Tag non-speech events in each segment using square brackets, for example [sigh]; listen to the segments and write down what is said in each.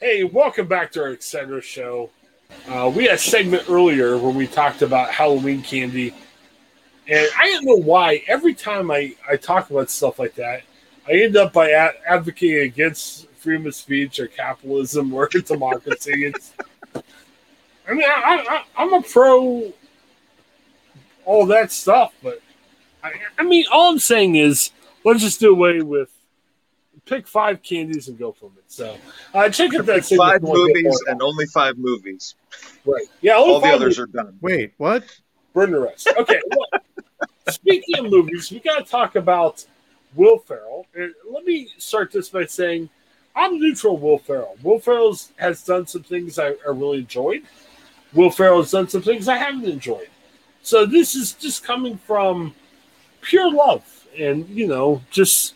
Hey, welcome back to our Etc. show. Uh, we had a segment earlier when we talked about Halloween candy. And I don't know why every time I, I talk about stuff like that, I end up by ad- advocating against freedom of speech or capitalism or [laughs] democracy. It's, I mean, I, I, I'm a pro all that stuff, but I, I mean, all I'm saying is let's just do away with pick five candies and go from it. So uh, check out that five movies and only five movies. Right. Yeah. All the others movies. are done. Wait, what? Burn the rest. Okay. [laughs] well, speaking of movies, we got to talk about Will Ferrell. And let me start this by saying I'm neutral. Will Ferrell. Will Ferrell has done some things I, I really enjoyed. Will Ferrell has done some things I haven't enjoyed. So this is just coming from pure love and you know just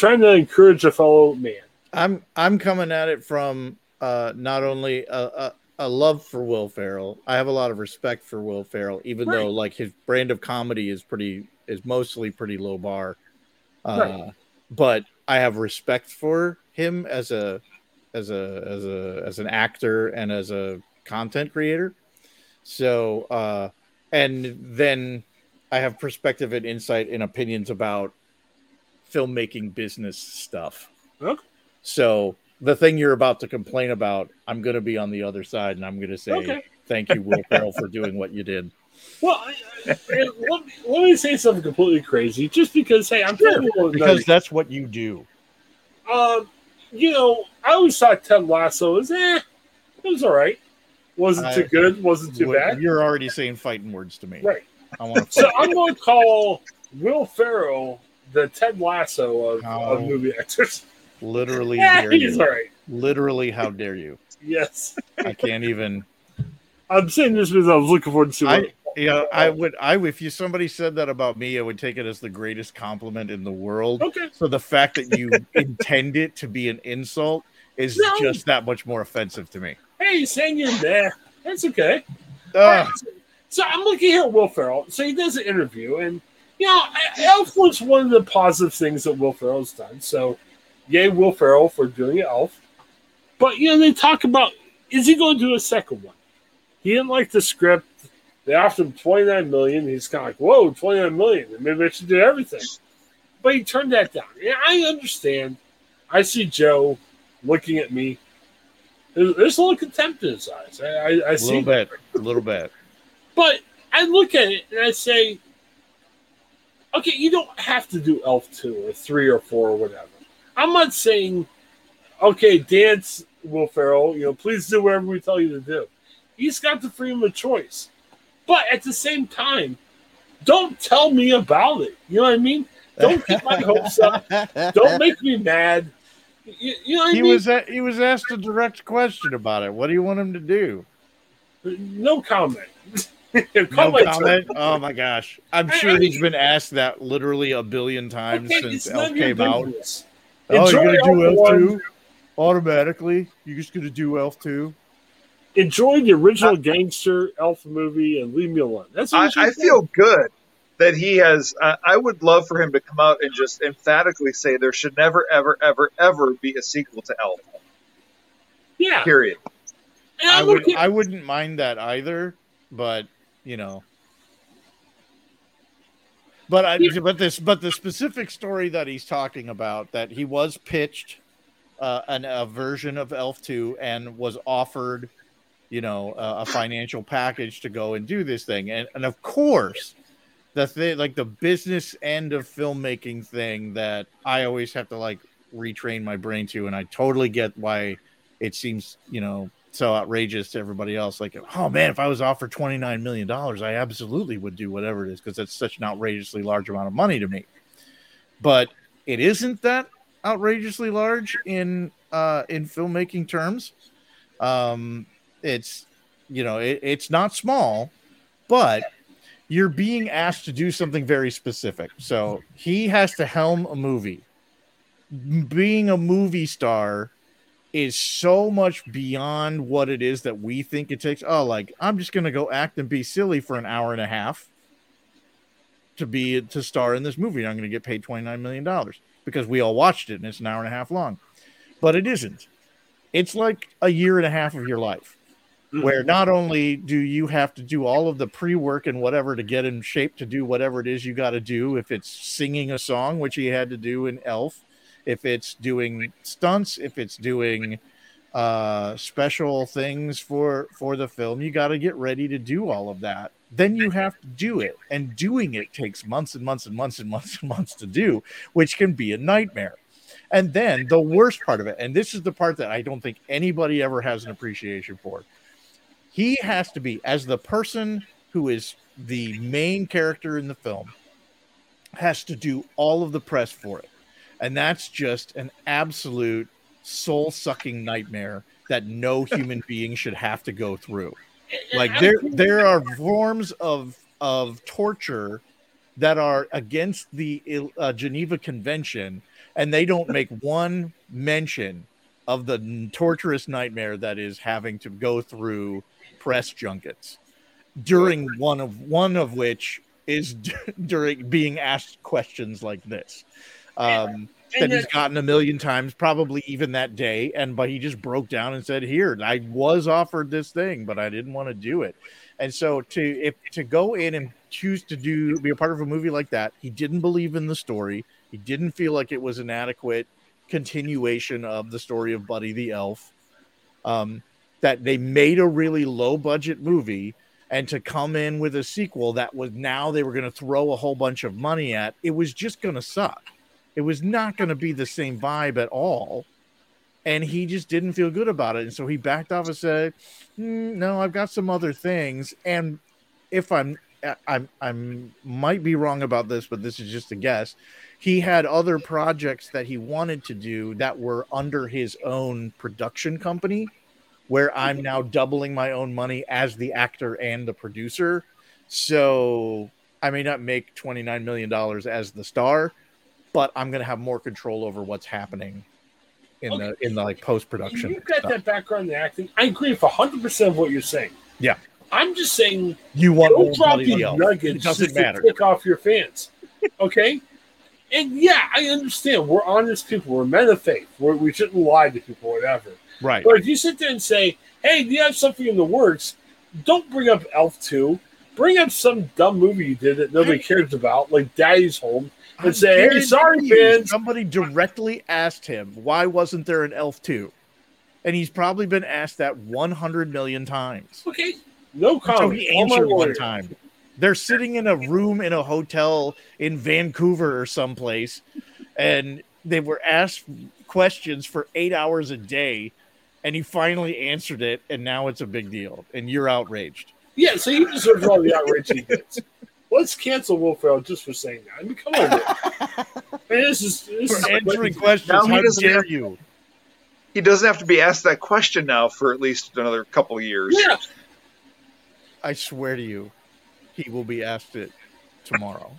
trying to encourage a fellow man. I'm I'm coming at it from uh, not only a, a, a, love for Will Ferrell. I have a lot of respect for Will Ferrell, even right. though like his brand of comedy is pretty is mostly pretty low bar. Uh, right. But I have respect for him as a as a as a as an actor and as a content creator. So uh, and then I have perspective and insight and opinions about filmmaking business stuff. Okay. So the thing you're about to complain about, I'm going to be on the other side, and I'm going to say okay. thank you, Will Ferrell, for doing what you did. Well, I, I, let, me, let, me say something completely crazy, just because hey, I'm sure, because that's what you do. Um, you know, I always thought Ted Lasso was eh, it was all right. Wasn't too good, wasn't too bad. You're already saying fighting words to me, right? I want so I'm going to call Will Ferrell the Ted Lasso of, of movie actors. Literally, [laughs] yeah, he's you. all right. Literally, how dare you? yes, I can't even. I'm saying this because I was looking forward to. I, yeah, I would. I if you somebody said that about me, I would take it as the greatest compliment in the world. Okay. So the fact that you [laughs] intend it to be an insult is no. just that much more offensive to me. Hey, saying you're there. That's okay. Uh, so I'm looking here at Will Ferrell. So he does an interview, and you know, Elf was one of the positive things that Will Ferrell's done. So, yay, Will Ferrell for doing Elf. But you know, they talk about is he going to do a second one? He didn't like the script. They offered him 29 million. He's kind of like, whoa, 29 million. Maybe I should do everything. But he turned that down. Yeah, I understand. I see Joe looking at me. There's, there's a little contempt in his eyes. I, I, I see a little bit, a little bit. But I look at it and I say, okay, you don't have to do Elf 2 or 3 or 4 or whatever. I'm not saying, okay, dance, Will Ferrell, you know, please do whatever we tell you to do. He's got the freedom of choice. But at the same time, don't tell me about it. You know what I mean? Don't get my hopes up. [laughs] Don't make me mad. You, you know he I mean? was a, he was asked a direct question about it. What do you want him to do? No comment. [laughs] no comment. Oh my gosh, I'm sure I, he's been asked that literally a billion times okay, since Elf came out. Oh, you're gonna do Elf two automatically? You're just gonna do Elf two? Enjoy the original gangster Elf movie and leave me alone. That's I, I feel good that he has. Uh, I would love for him to come out and just emphatically say there should never, ever, ever, ever be a sequel to Elf. Yeah. Period. I would. I wouldn't mind that either, but you know. But I, but this, but the specific story that he's talking about that he was pitched uh, an, a version of Elf Two and was offered, you know, a, a financial package to go and do this thing, and and of course, the thing like the business end of filmmaking thing that I always have to like retrain my brain to, and I totally get why it seems you know so outrageous to everybody else. Like, oh man, if I was offered twenty nine million dollars, I absolutely would do whatever it is because that's such an outrageously large amount of money to me. But it isn't that outrageously large in uh, in filmmaking terms. Um, it's you know it, it's not small, but you're being asked to do something very specific. So he has to helm a movie. Being a movie star is so much beyond what it is that we think it takes. Oh, like I'm just gonna go act and be silly for an hour and a half to be to star in this movie. I'm gonna get paid 29 million dollars because we all watched it and it's an hour and a half long, but it isn't. it's like a year and a half of your life mm-hmm. where not only do you have to do all of the pre-work and whatever to get in shape to do whatever it is you got to do if it's singing a song which he had to do in elf if it's doing stunts if it's doing uh special things for for the film you got to get ready to do all of that. Then you have to do it. And doing it takes months and months and months and months and months to do which can be a nightmare. And then the worst part of it and this is the part that i don't think anybody ever has an appreciation for. He has to be as the person who is the main character in the film has to do all of the press for it and that's just an absolute soul sucking nightmare that no [laughs] human being should have to go through. Like there there are forms of of torture that are against the uh, Geneva Convention and they don't [laughs] make one mention of the torturous nightmare that is having to go through press junkets during one of one of which is [laughs] during being asked questions like this um, [laughs] that he's gotten a million times probably even that day and but he just broke down and said here i was offered this thing but i didn't want to do it. And so to if to go in and choose to do be a part of a movie like that he didn't believe in the story. He didn't feel like it was an adequate continuation of the story of buddy the elf. Um, that they made a really low budget movie and to come in with a sequel that was now they were going to throw a whole bunch of money at it was just going to suck it was not going to be the same vibe at all and he just didn't feel good about it and so he backed off and said mm, no i've got some other things and if i'm i'm i'm might be wrong about this but this is just a guess he had other projects that he wanted to do that were under his own production company where I'm mm-hmm. now doubling my own money as the actor and the producer. So I may not make $29 million as the star, but I'm going to have more control over what's happening in okay. the in the like post production. You've got stuff. that background in acting. I agree with 100 percent of what you're saying. Yeah, I'm just saying you want don't drop these nuggets it doesn't matter. to pick off your fans. Okay, and yeah, I understand. We're honest people. We're men of faith. We're, we shouldn't lie to people, whatever. Right. But if you sit there and say, "Hey, do you have something in the works?" Don't bring up Elf Two. Bring up some dumb movie you did that nobody cares about, like Daddy's Home, and say, "Hey, sorry, fans." Somebody directly asked him, "Why wasn't there an Elf 2? And he's probably been asked that 100 million times. Okay, no comment. So he answered one time. They're sitting in a room in a hotel in Vancouver or someplace, and they were asked questions for eight hours a day, and he finally answered it, and now it's a big deal, and you're outraged. Yeah, so he deserves all the outrage he gets. Let's cancel Will Ferrell just for saying that. I mean, come on, man. [laughs] this is this for is answering questions. Now how dare have, you? He doesn't have to be asked that question now for at least another couple years. Yeah. I swear to you, he will be asked it tomorrow.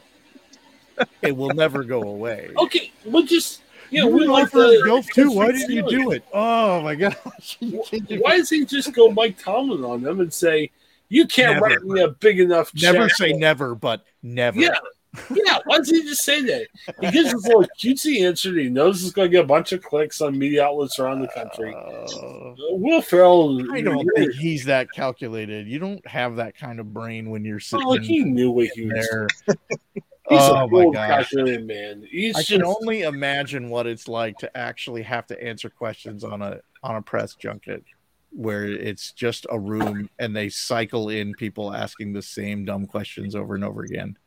[laughs] it will never go away. Okay, well, just yeah, we like the golf too. Why didn't you do it? Oh my gosh! [laughs] Why does he just go Mike Tomlin on them and say, "You can't never. write me a big enough"? Never check. say never, but never. Yeah, yeah. Why does he just say that? He gives his little [laughs] cutesy answer. He knows he's going to get a bunch of clicks on media outlets around the country. Uh, Will Ferrell. I don't think he's that calculated. You don't have that kind of brain when you're sitting. Oh, he knew what he was. There. [laughs] He's oh my gosh, man! He's I just... can only imagine what it's like to actually have to answer questions on a on a press junket where it's just a room and they cycle in people asking the same dumb questions over and over again.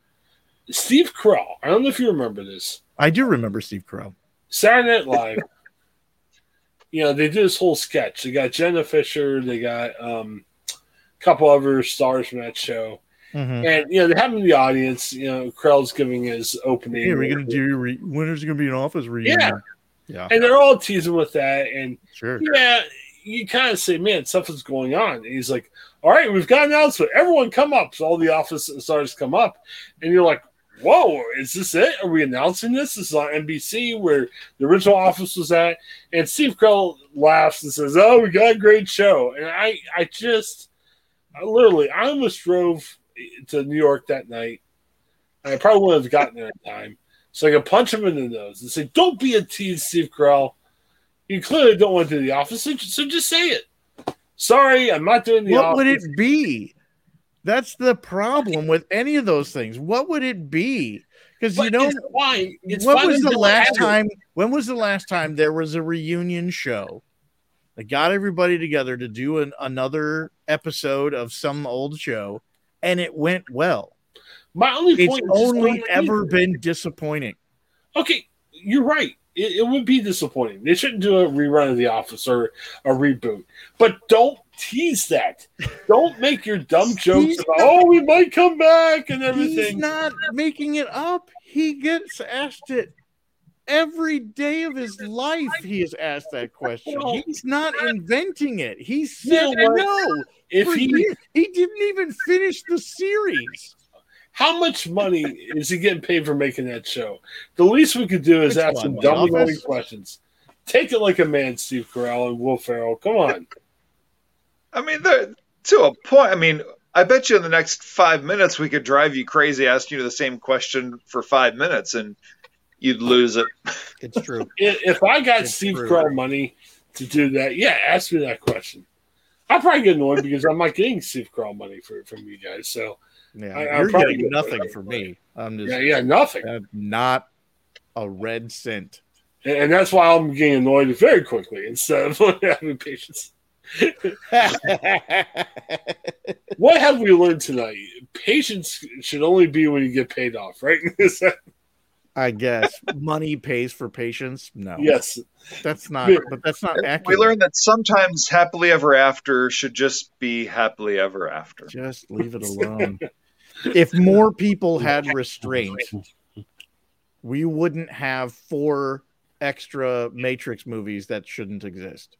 Steve Carell, I don't know if you remember this. I do remember Steve Carell. Saturday Night Live. [laughs] you know, they do this whole sketch. They got Jenna Fischer, they got um, a couple other stars from that show Mm-hmm. And you know they have in the audience. You know, Carell's giving his opening. Yeah, we're gonna do re- when is it gonna be an office reunion? Yeah, yeah. And they're all teasing with that. And sure, yeah, you kind of say, man, something's going on. And he's like, all right, we've got an announcement. Everyone come up. So all the office stars come up, and you're like, whoa, is this it? Are we announcing this? This is on NBC where the original office was at. And Steve Carell laughs and says, oh, we got a great show. And I, I just, I literally, I almost drove to New York that night. I probably wouldn't have gotten there in time. So I could punch him in the nose and say, Don't be a tease, Steve Carell. You clearly don't want to do the office, so just, so just say it. Sorry, I'm not doing the what office. would it be? That's the problem with any of those things. What would it be? Because you know, it's. It's when was the last time? When was the last time there was a reunion show that got everybody together to do an, another episode of some old show, and it went well? My only point just only ever been disappointing. Okay, you're right. It, it would be disappointing. They shouldn't do a rerun of The Office or a reboot. But don't tease that. Don't make your dumb jokes about oh we might come back and everything. He's not making it up. He gets asked it every day of his life. He is asked that question. He's not inventing it. He You said know no. if he, years. he didn't even finish the series. How much money is he getting paid for making that show? The least we could do is Which ask one, him dumb Office? annoying questions. Take it like a man, Steve Carell and Will Ferrell. Come on. I mean, to a point. I mean, I bet you in the next five minutes we could drive you crazy asking you the same question for five minutes, and you'd lose it. It's true. [laughs] If I got It's Steve true. Carell money to do that, yeah, ask me that question. I'll probably get annoyed because I'm not getting Steve Carell money for, from you guys. So Yeah, I- you're probably getting good. nothing from me. I'm just yeah, yeah, nothing. not a red cent. And, and that's why I'm getting annoyed very quickly instead of [laughs] having patience. [laughs] What have we learned tonight? Patience should only be when you get paid off, right? [laughs] That- I guess money pays for patience. No, yes. that's not. But that's not accurate. We learned that sometimes happily ever after should just be happily ever after. Just leave it alone. If more people [laughs] had restraint, we wouldn't have four extra Matrix movies that shouldn't exist.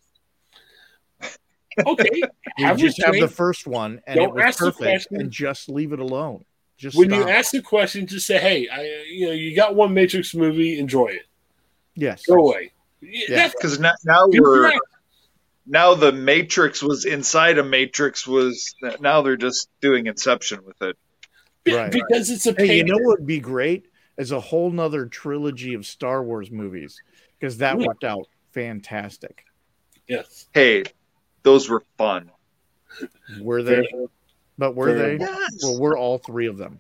Okay. [laughs] We Have just have the first one, and it Don't was perfect, and just leave it alone. Just When stop. you ask the question, just say, "Hey, I, you know, you got one Matrix movie, enjoy it. yes, Go away." Yeah, Because now, now we're correct. now the Matrix was inside a Matrix was now they're just doing Inception with it. Be- Right. because it's a Hey, you know what would be great? Is a whole nother trilogy of Star Wars movies because that worked out fantastic. yes. Hey, those were fun. Were they? But were Fair. they? Yes. Well, we're all three of them.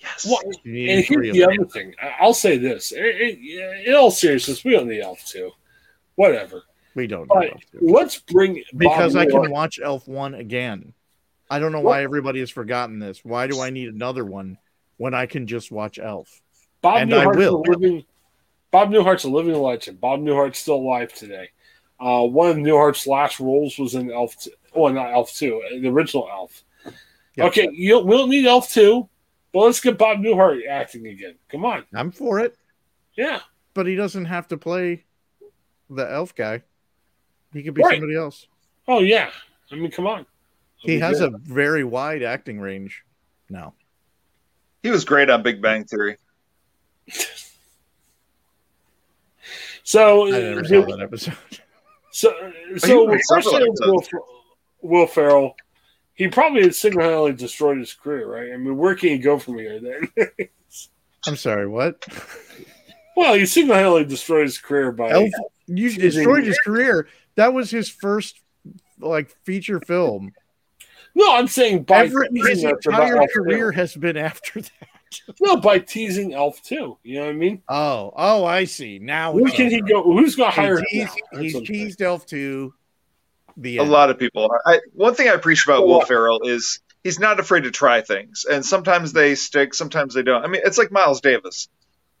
yes. Well, and here's of the them. other thing. I- I'll say this: in, in- in all seriousness, we don't need Elf two. Whatever. We don't But know Elf two. let's bring because Bob I Newhart- can watch Elf one again. I don't know What? why everybody has forgotten this. Why do I need another one when I can just watch Elf? Bob and I Newhart's will. A living, Bob Newhart's a living legend. Bob Newhart's still alive today. Uh, one of Newhart's last roles was in Elf. Two, oh, not Elf two, uh, the original Elf. Yep. Okay, you we don't need Elf two, but let's get Bob Newhart acting again. Come on, I'm for it, yeah. but he doesn't have to play the Elf guy. He could be Right. somebody else. Oh yeah. I mean, come on. He has a very wide acting range now. He was great on Big Bang Theory. [laughs] so. I never uh, saw that episode. [laughs] So, so was first several thing, Will, Will Ferrell, he probably single-handedly destroyed his career, right? I mean, where can he go from here then? [laughs] I'm sorry, what? well, he single-handedly destroyed his career by Elf, you destroyed his career. That was his first like feature film. No, I'm saying by Every, his teasing about entire Elf career two. has been after that. [laughs] No, by teasing Elf two. You know what I mean? Oh, oh, I see. Now who it's can he go? Who's going to He hire him? now? That's he's what I'm saying. teased Elf to the A end. lot of people. Are. I, one thing I appreciate about Oh, Will. Ferrell is he's not afraid to try things, and sometimes they stick, sometimes they don't. I mean, it's like Miles Davis.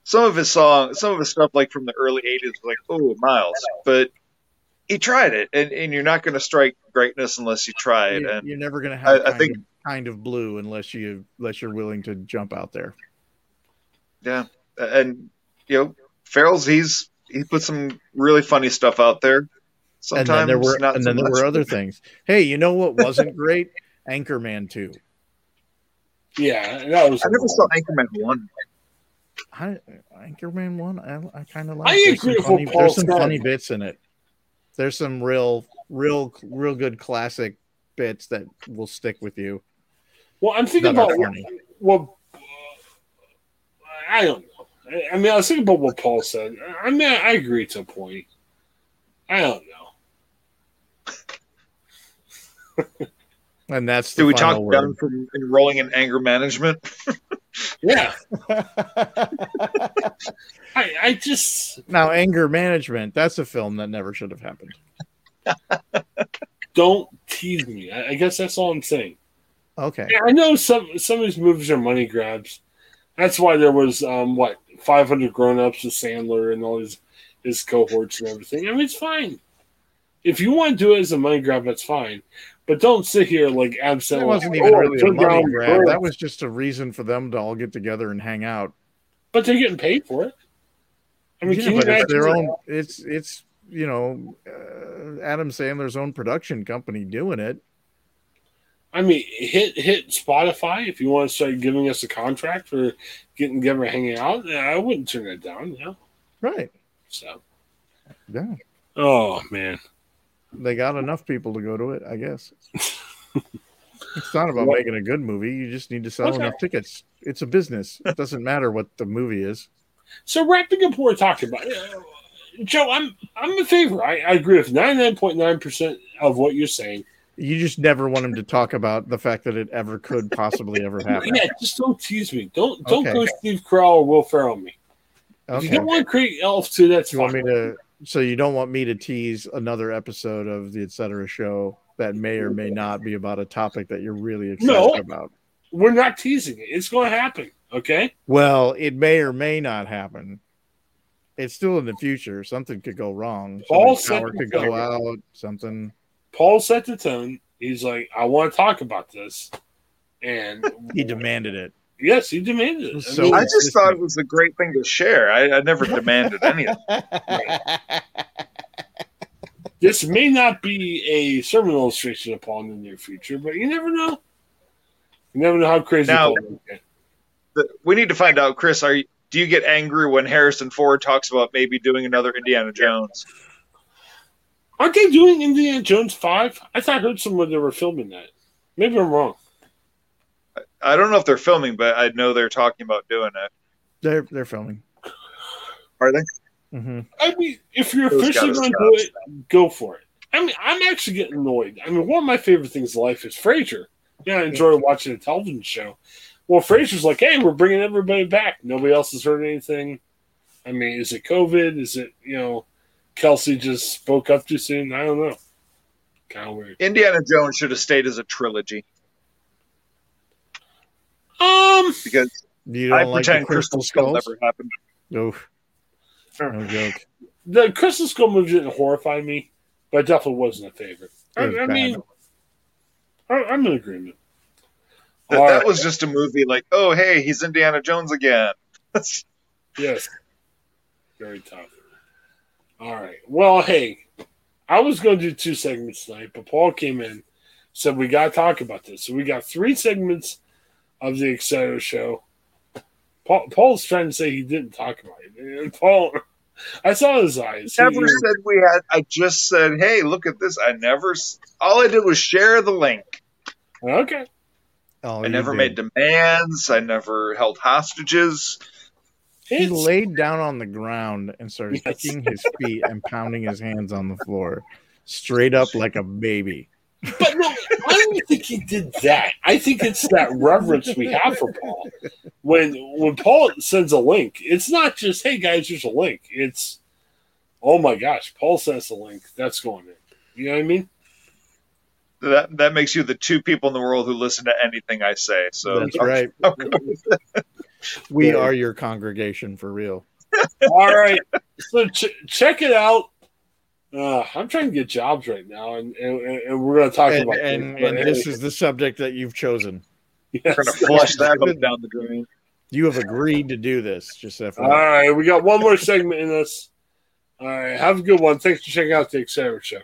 Some of his songs, some of his stuff, like from the early '80s, was like, "Oh, Miles," but he tried it, and, and you're not going to strike greatness unless you try it. You- And You're never going to have I kind, think- of, kind of blue unless you unless you're willing to jump out there. yeah, and you know, Ferrell's he's he put some really funny stuff out there. Sometimes and then there were not and so then there were other things. Hey, you know what wasn't great? [laughs] Anchorman two. Yeah, that was. I never saw Anchorman one. I, Anchorman one, I, I kind of like. I There's agree some with funny, Paul There's some said. funny bits in it. There's some real, real, real good classic bits that will stick with you. Well, I'm thinking about funny. well, I don't know. I- I mean, I was thinking about what Paul said. I mean, I agree to a point. I don't know. And that's Did the we talk final down from enrolling in anger management? [laughs] Yeah, [laughs] I, I just now, anger management. That's a film that never should have happened. don't tease me. I, I guess that's all I'm saying. Okay. Yeah, I know some some of these movies are money grabs. That's why there was um what 500 grown ups with Sandler and all his his cohorts and everything. I mean, it's fine. If you want to do it as a money grab, that's fine. But don't sit here like Sandler. That wasn't even "Oh, really a money grab. girls." That was just a reason for them to all get together and hang out. But they're getting paid for it. I mean, Yeah, but it's their own. It's it's you know uh, Adam Sandler's own production company doing it. I mean, hit hit Spotify if you want to start giving us a contract for getting together and hanging out. I wouldn't turn that down. Yeah. Right. So, Yeah. oh man, They got enough people to go to it, I guess. [laughs] it's not about making a good movie. You just need to sell Okay. enough tickets. It's a business. It doesn't matter what the movie is. So wrapping up what we're talking about, Joe, I'm I'm in favor. I, I agree with 99.9 percent of what you're saying. You just never want him to talk about the fact that it ever could possibly ever [laughs] happen. Yeah, just don't tease me. Don't don't Okay. go Steve Carell or Will Ferrell me. If you Okay. don't want to create Elf two, that's You fine. want me to? So you don't want me to tease another episode of the Etc. show that may or may not be about a topic that you're really excited No. about. We're not teasing it. It's going to happen. Okay. Well, it may or may not happen. It's still in the future. Something could go wrong. Paul power could go out. Something. Paul set the tone. He's like, I want to talk about this, and [laughs] He demanded it. Yes, he demanded it. I So- mean, I just thought it was a great thing to share. I, I never demanded anything. [laughs] this may not be a sermon illustration upon in the near future, but you never know. You never know how crazy Now- Paul will get. The- we need to find out, Chris. Are you, do you get angry when Harrison Ford talks about maybe doing another Indiana Jones? Aren't they doing Indiana Jones five? I thought I heard somewhere they were filming that. Maybe I'm wrong. I don't know if they're filming, but I know they're talking about doing it. They're they're filming. Are they? hmm I mean, if you're Those officially going to do it, go for it. I mean, I'm actually getting annoyed. I mean, one of my favorite things in life is Frasier. Yeah, I enjoy watching a television show. Well, Frasier's like, hey, we're bringing everybody back. Nobody else has heard anything. I mean, is it COVID? Is it, you know, Kelsey just spoke up too soon? I don't know. Kind of weird. Indiana Jones should have stayed as a trilogy Um, because You don't I like pretend the crystal Skull never happened. Oof. No joke. the Crystal Skull movie didn't horrify me, but it definitely wasn't a favorite. I, was I bad. mean, I, I'm in agreement. That, All that right. was just a movie like, oh hey, he's Indiana Jones again. [laughs] Yes. Very tough. All right. Well, hey, I was going to do two segments tonight, but Paul came in, said we got to talk about this. So we got three segments of the Exciter show. Paul, Paul's trying to say he didn't talk about it. And Paul, I saw his eyes. He- never said we had. I just said, hey, look at this. I never. All I did was share the link. okay. Oh, I never did. made demands. I never held hostages. He It's- laid down on the ground and started Yes. kicking his feet and pounding his hands on the floor, [laughs] straight up like a baby. But no, I don't think he did that. I think it's that reverence we have for Paul. When when Paul sends a link, it's not just "Hey guys, here's a link." It's "Oh my gosh, Paul sends a link. That's going in." You know what I mean? That that makes you the two people in the world who listen to anything I say. So That's right. [laughs] We are your congregation for real. All right, so ch- check it out. Uh, I'm trying to get jobs right now, and and, and we're going to talk And, about and, this, and this is the subject that you've chosen. yes. We're gonna flush that down the drain. You have agreed to do this. Just FYI. All right, we got one more segment in this. All right, have a good one. Thanks for checking out the Exciter Show.